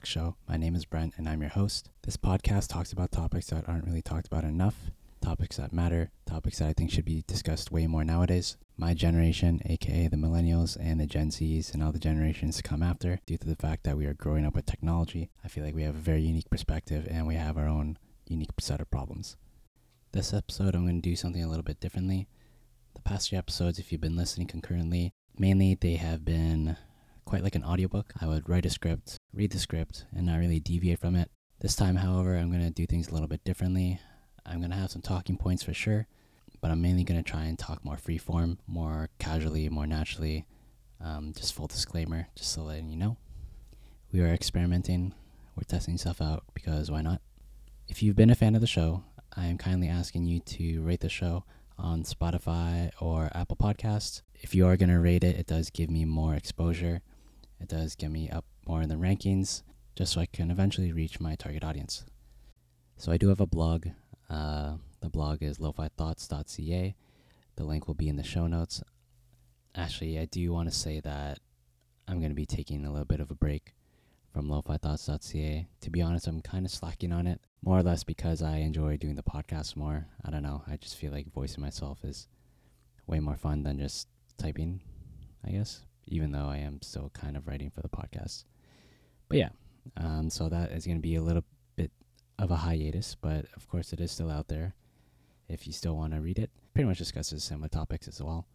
Talk Show. My name is Brent and I'm your host. This podcast talks about topics that aren't really talked about enough, topics that matter, topics that I think should be discussed way more nowadays. My generation, aka the millennials and the Gen Zs and all the generations to come after, due to the fact that we are growing up with technology, I feel like we have a very unique perspective and we have our own unique set of problems. This episode, I'm going to do something a little bit differently. The past few episodes, if you've been listening concurrently, mainly they have been quite like an audiobook. I would write a script, read the script, and not really deviate from it. This time, however, I'm going to do things a little bit differently. I'm going to have some talking points for sure, but I'm mainly going to try and talk more freeform, more casually, more naturally. Um, just full disclaimer, just so letting you know. We are experimenting, we're testing stuff out because why not? If you've been a fan of the show, I am kindly asking you to rate the show on Spotify or Apple Podcasts. If you are going to rate it, it does give me more exposure. It does get me up more in the rankings just so I can eventually reach my target audience. So I do have a blog. Uh, the blog is lofithoughts.ca. The link will be in the show notes. Actually, I do want to say that I'm going to be taking a little bit of a break from lofithoughts.ca. To be honest, I'm kind of slacking on it, more or less because I enjoy doing the podcast more. I don't know. I just feel like voicing myself is way more fun than just typing, I guess, even though I am still kind of writing for the podcast. But yeah, um, so that is going to be a little bit of a hiatus, but of course it is still out there if you still want to read it. Pretty much discusses similar topics as well.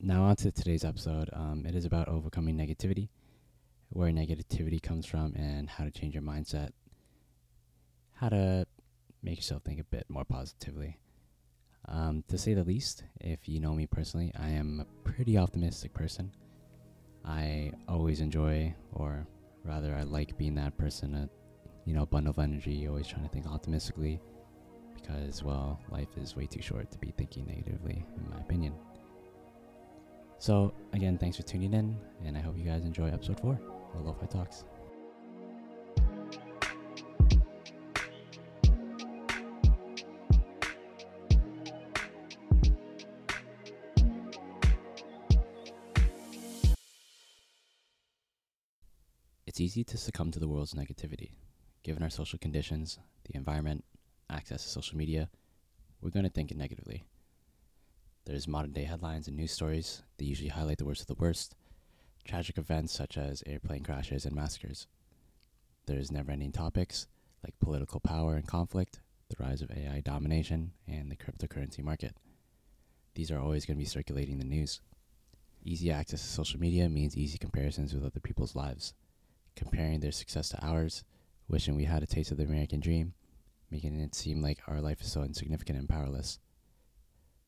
Now, on to today's episode. Um, it is about overcoming negativity where negativity comes from and how to change your mindset, how to make yourself think a bit more positively. Um, to say the least, if you know me personally, I am a pretty optimistic person. I always enjoy, or rather, I like being that person, a you know, bundle of energy, always trying to think optimistically, because well, life is way too short to be thinking negatively, in my opinion. So again, thanks for tuning in, and I hope you guys enjoy episode four of Lo-Fi Talks. It's easy to succumb to the world's negativity. Given our social conditions, the environment, access to social media, we're going to think it negatively. There's modern day headlines and news stories. that usually highlight the worst of the worst, tragic events such as airplane crashes and massacres. There's never ending topics like political power and conflict, the rise of AI domination, and the cryptocurrency market. These are always going to be circulating the news. Easy access to social media means easy comparisons with other people's lives, comparing their success to ours, wishing we had a taste of the American dream, making it seem like our life is so insignificant and powerless.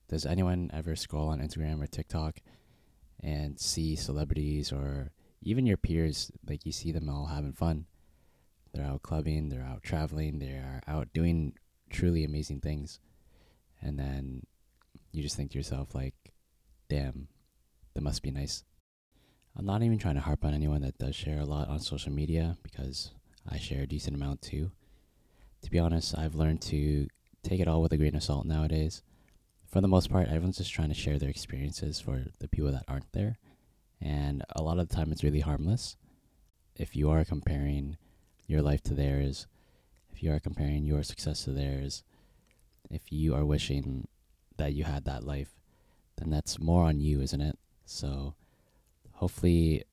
Does anyone ever scroll on Instagram or TikTok and see celebrities or even your peers, like you see them all having fun? They're out clubbing, they're out traveling, they are out doing truly amazing things. And then you just think to yourself, like, damn, that must be nice. I'm not even trying to harp on anyone that does share a lot on social media because I share a decent amount too. To be honest, I've learned to take it all with a grain of salt nowadays for the most part, everyone's just trying to share their experiences for the people that aren't there. And a lot of the time, it's really harmless. If you are comparing your life to theirs, if you are comparing your success to theirs, if you are wishing that you had that life, then that's more on you, isn't it? So hopefully,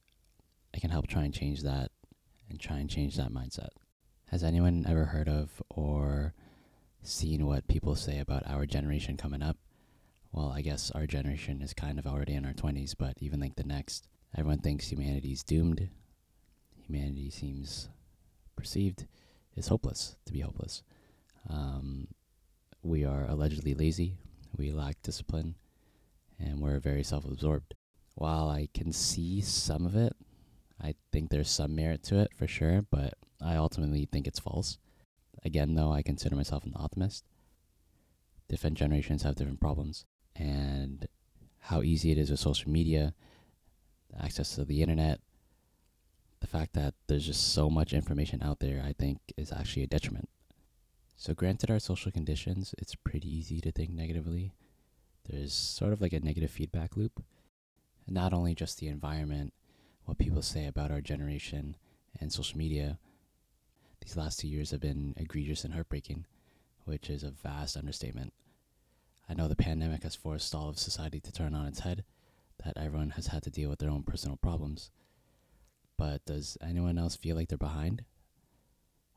I can help try and change that and try and change that mindset. Has anyone ever heard of or seen what people say about our generation coming up? well, I guess our generation is kind of already in our 20s, but even like the next, everyone thinks humanity's doomed. Humanity seems perceived is hopeless, to be hopeless. Um, we are allegedly lazy, we lack discipline, and we're very self absorbed. While I can see some of it, I think there's some merit to it for sure, but I ultimately think it's false. Again, though, I consider myself an optimist. Different generations have different problems and how easy it is with social media, access to the internet, the fact that there's just so much information out there, I think is actually a detriment. So, granted our social conditions, it's pretty easy to think negatively. There's sort of like a negative feedback loop. Not only just the environment, what people say about our generation and social media, these last two years have been egregious and heartbreaking, which is a vast understatement. I know the pandemic has forced all of society to turn on its head, that everyone has had to deal with their own personal problems. But does anyone else feel like they're behind?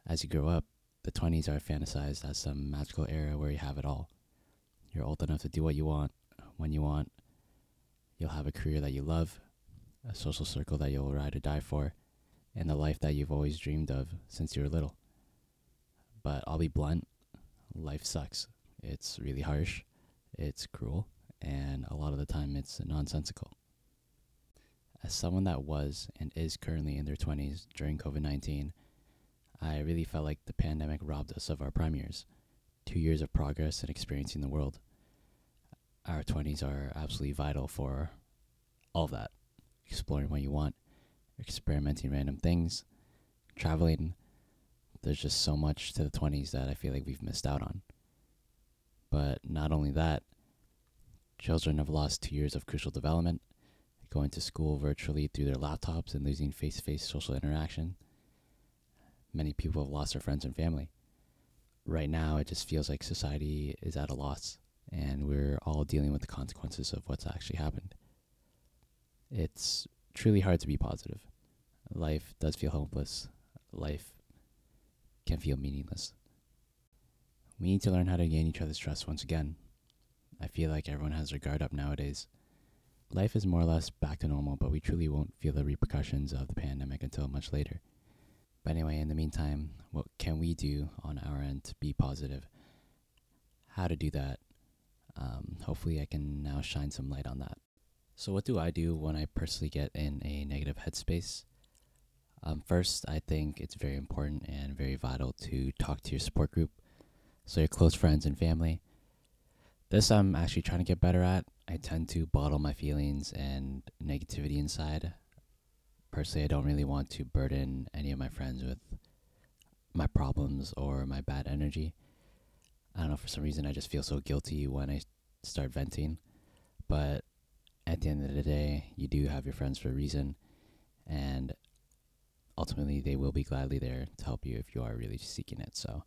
As you grow up, the 20s are fantasized as some magical era where you have it all. You're old enough to do what you want, when you want. You'll have a career that you love, a social circle that you'll ride or die for, and the life that you've always dreamed of since you were little. But I'll be blunt life sucks. It's really harsh, it's cruel, and a lot of the time it's nonsensical. As someone that was and is currently in their 20s during COVID 19, I really felt like the pandemic robbed us of our prime years two years of progress and experiencing the world. Our 20s are absolutely vital for all of that exploring what you want, experimenting random things, traveling. There's just so much to the 20s that I feel like we've missed out on. But not only that, children have lost two years of crucial development, going to school virtually through their laptops and losing face to face social interaction. Many people have lost their friends and family. Right now, it just feels like society is at a loss, and we're all dealing with the consequences of what's actually happened. It's truly hard to be positive. Life does feel hopeless. Life can feel meaningless. We need to learn how to gain each other's trust once again. I feel like everyone has their guard up nowadays. Life is more or less back to normal, but we truly won't feel the repercussions of the pandemic until much later. But anyway, in the meantime, what can we do on our end to be positive? How to do that? Um, hopefully, I can now shine some light on that. So, what do I do when I personally get in a negative headspace? Um, first, I think it's very important and very vital to talk to your support group, so your close friends and family. This I'm actually trying to get better at. I tend to bottle my feelings and negativity inside. Personally, I don't really want to burden any of my friends with my problems or my bad energy. I don't know, for some reason, I just feel so guilty when I start venting. But at the end of the day, you do have your friends for a reason, and ultimately, they will be gladly there to help you if you are really seeking it. So,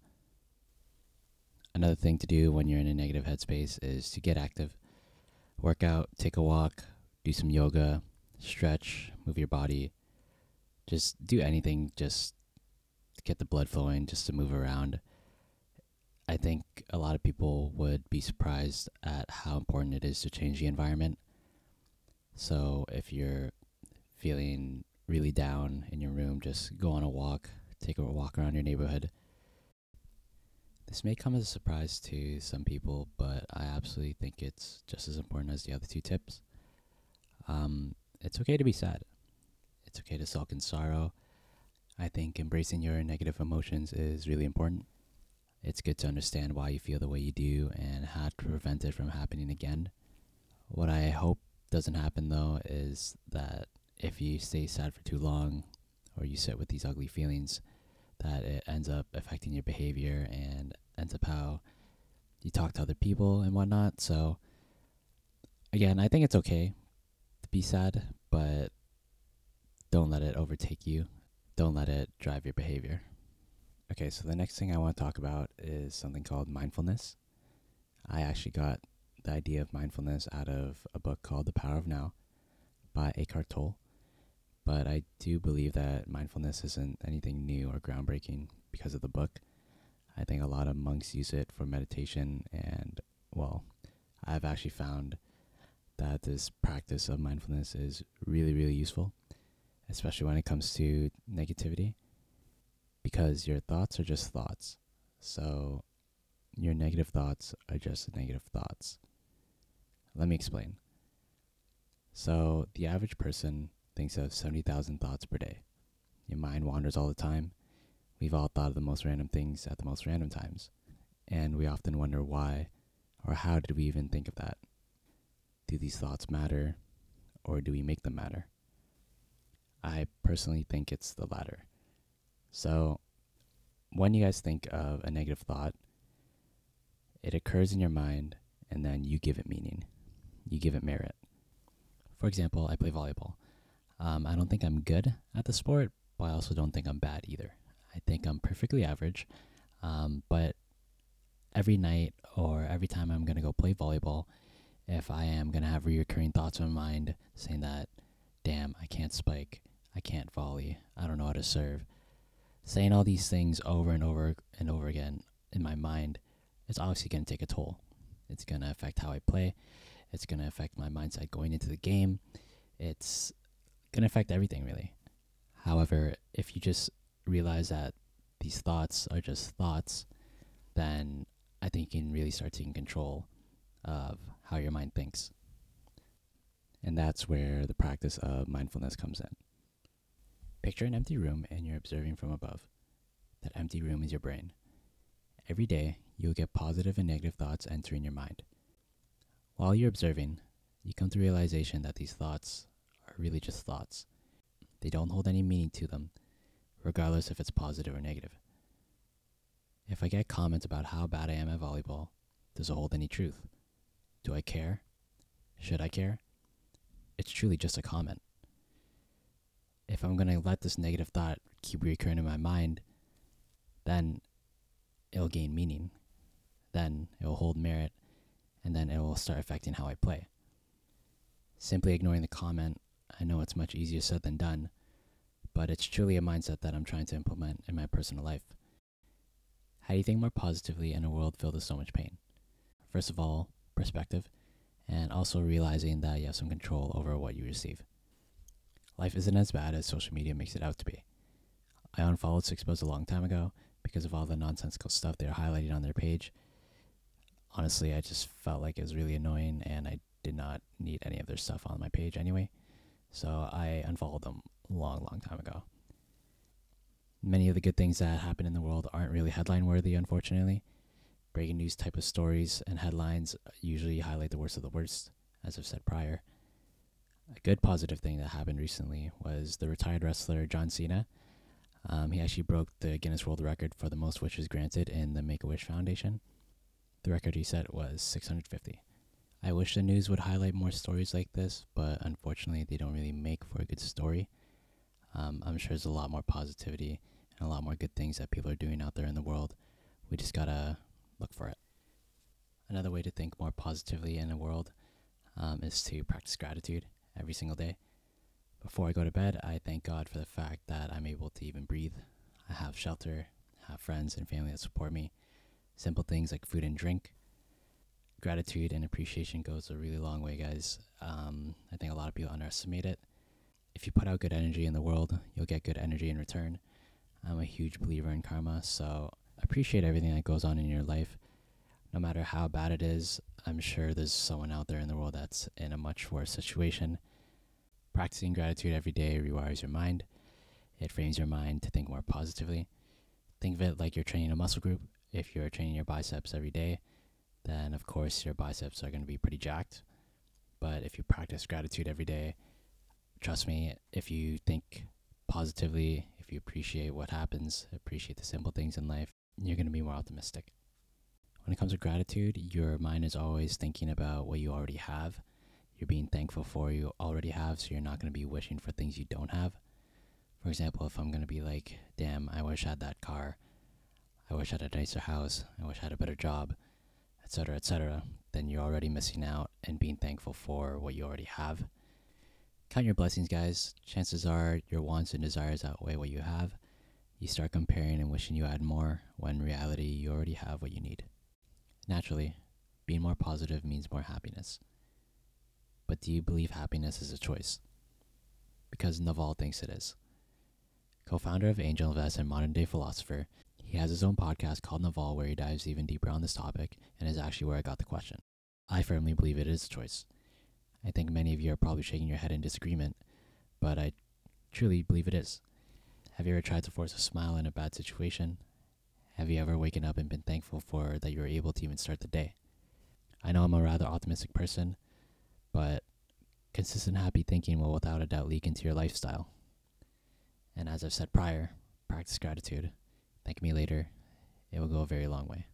another thing to do when you're in a negative headspace is to get active, work out, take a walk, do some yoga, stretch, move your body, just do anything, just get the blood flowing, just to move around. I think a lot of people would be surprised at how important it is to change the environment so if you're feeling really down in your room, just go on a walk, take a walk around your neighborhood. This may come as a surprise to some people, but I absolutely think it's just as important as the other two tips. Um, it's okay to be sad. It's okay to sulk in sorrow. I think embracing your negative emotions is really important. It's good to understand why you feel the way you do and how to prevent it from happening again. What I hope doesn't happen though is that if you stay sad for too long or you sit with these ugly feelings, that it ends up affecting your behavior and ends up how you talk to other people and whatnot. So, again, I think it's okay to be sad, but don't let it overtake you. Don't let it drive your behavior. Okay, so the next thing I want to talk about is something called mindfulness. I actually got the idea of mindfulness out of a book called The Power of Now by Eckhart Tolle. But I do believe that mindfulness isn't anything new or groundbreaking because of the book. I think a lot of monks use it for meditation, and well, I've actually found that this practice of mindfulness is really, really useful, especially when it comes to negativity, because your thoughts are just thoughts. So, your negative thoughts are just negative thoughts. Let me explain. So, the average person thinks of 70,000 thoughts per day. Your mind wanders all the time. We've all thought of the most random things at the most random times. And we often wonder why or how did we even think of that? Do these thoughts matter or do we make them matter? I personally think it's the latter. So, when you guys think of a negative thought, it occurs in your mind and then you give it meaning you give it merit. For example, I play volleyball. Um, I don't think I'm good at the sport, but I also don't think I'm bad either. I think I'm perfectly average. Um, but every night or every time I'm going to go play volleyball, if I am going to have reoccurring thoughts in my mind saying that, damn, I can't spike, I can't volley, I don't know how to serve, saying all these things over and over and over again in my mind, it's obviously going to take a toll. It's going to affect how I play. It's going to affect my mindset going into the game. It's going to affect everything, really. However, if you just realize that these thoughts are just thoughts, then I think you can really start taking control of how your mind thinks. And that's where the practice of mindfulness comes in. Picture an empty room and you're observing from above. That empty room is your brain. Every day, you'll get positive and negative thoughts entering your mind. While you're observing, you come to realization that these thoughts are really just thoughts. They don't hold any meaning to them, regardless if it's positive or negative. If I get comments about how bad I am at volleyball, does it hold any truth? Do I care? Should I care? It's truly just a comment. If I'm going to let this negative thought keep recurring in my mind, then it'll gain meaning. Then it will hold merit, and then it will start affecting how I play. Simply ignoring the comment, I know it's much easier said than done, but it's truly a mindset that I'm trying to implement in my personal life. How do you think more positively in a world filled with so much pain? First of all, perspective, and also realizing that you have some control over what you receive. Life isn't as bad as social media makes it out to be. I unfollowed Six Post a long time ago because of all the nonsensical stuff they're highlighting on their page. Honestly, I just felt like it was really annoying and I did not need any of their stuff on my page anyway. So I unfollowed them a long, long time ago many of the good things that happen in the world aren't really headline worthy, unfortunately. Breaking news type of stories and headlines usually highlight the worst of the worst, as I've said prior. A good positive thing that happened recently was the retired wrestler John Cena. Um, he actually broke the Guinness World Record for the most wishes granted in the Make a Wish Foundation. The record he set was 650. I wish the news would highlight more stories like this, but unfortunately, they don't really make for a good story. Um, I'm sure there's a lot more positivity and a lot more good things that people are doing out there in the world. We just gotta look for it. Another way to think more positively in the world um, is to practice gratitude every single day. Before I go to bed, I thank God for the fact that I'm able to even breathe. I have shelter, have friends and family that support me. Simple things like food and drink. Gratitude and appreciation goes a really long way, guys. Um, I think a lot of people underestimate it. If you put out good energy in the world, you'll get good energy in return. I'm a huge believer in karma, so appreciate everything that goes on in your life. No matter how bad it is, I'm sure there's someone out there in the world that's in a much worse situation. Practicing gratitude every day rewires your mind. It frames your mind to think more positively. Think of it like you're training a muscle group. If you're training your biceps every day, then of course your biceps are going to be pretty jacked. But if you practice gratitude every day, trust me, if you think positively, if you appreciate what happens, appreciate the simple things in life, you're going to be more optimistic. When it comes to gratitude, your mind is always thinking about what you already have. You're being thankful for you already have, so you're not going to be wishing for things you don't have. For example, if I'm going to be like, damn, I wish I had that car, I wish I had a nicer house, I wish I had a better job, etc., etc., then you're already missing out and being thankful for what you already have. Count your blessings, guys. Chances are your wants and desires outweigh what you have. You start comparing and wishing you had more, when in reality, you already have what you need. Naturally, being more positive means more happiness. But do you believe happiness is a choice? Because Naval thinks it is. Co founder of AngelList and modern day philosopher, he has his own podcast called Naval where he dives even deeper on this topic and is actually where I got the question. I firmly believe it is a choice. I think many of you are probably shaking your head in disagreement, but I truly believe it is. Have you ever tried to force a smile in a bad situation? Have you ever waken up and been thankful for that you were able to even start the day? I know I'm a rather optimistic person, but consistent happy thinking will without a doubt leak into your lifestyle. And as I've said prior, practice gratitude. Thank me later. It will go a very long way.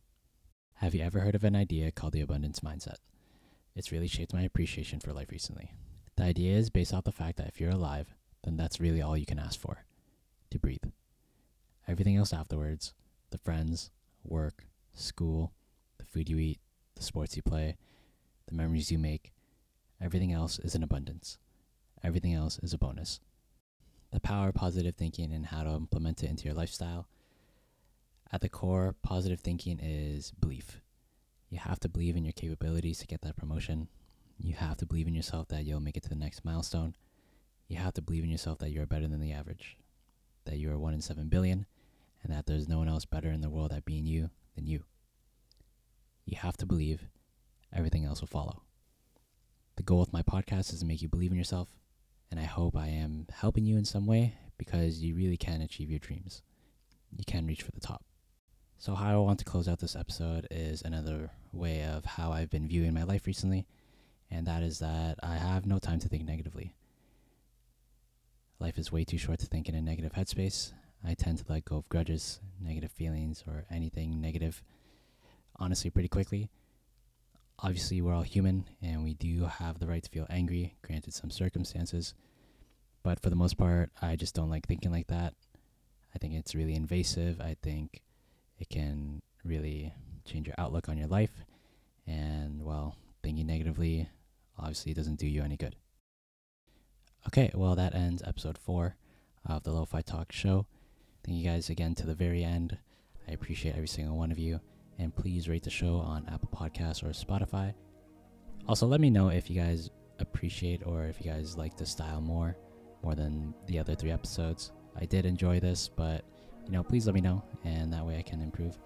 Have you ever heard of an idea called the abundance mindset? It's really shaped my appreciation for life recently. The idea is based off the fact that if you're alive, then that's really all you can ask for. To breathe. Everything else afterwards the friends, work, school, the food you eat, the sports you play, the memories you make everything else is an abundance. Everything else is a bonus. The power of positive thinking and how to implement it into your lifestyle. At the core, positive thinking is belief. You have to believe in your capabilities to get that promotion. You have to believe in yourself that you'll make it to the next milestone. You have to believe in yourself that you're better than the average, that you are one in seven billion, and that there's no one else better in the world at being you than you. You have to believe, everything else will follow. The goal with my podcast is to make you believe in yourself, and I hope I am helping you in some way because you really can achieve your dreams. You can reach for the top. So, how I want to close out this episode is another way of how I've been viewing my life recently, and that is that I have no time to think negatively. Life is way too short to think in a negative headspace. I tend to let go of grudges, negative feelings, or anything negative, honestly, pretty quickly. Obviously, we're all human, and we do have the right to feel angry, granted some circumstances. But for the most part, I just don't like thinking like that. I think it's really invasive. I think it can really change your outlook on your life. And, well, thinking negatively obviously doesn't do you any good. Okay, well, that ends episode four of the Lo-Fi Talk show. Thank you guys again to the very end. I appreciate every single one of you. And please rate the show on Apple Podcasts or Spotify. Also, let me know if you guys appreciate or if you guys like the style more, more than the other three episodes. I did enjoy this, but you know, please let me know, and that way I can improve.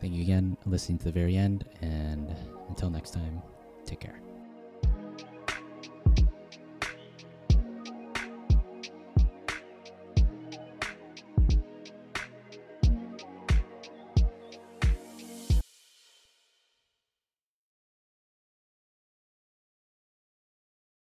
Thank you again for listening to the very end, and until next time, take care.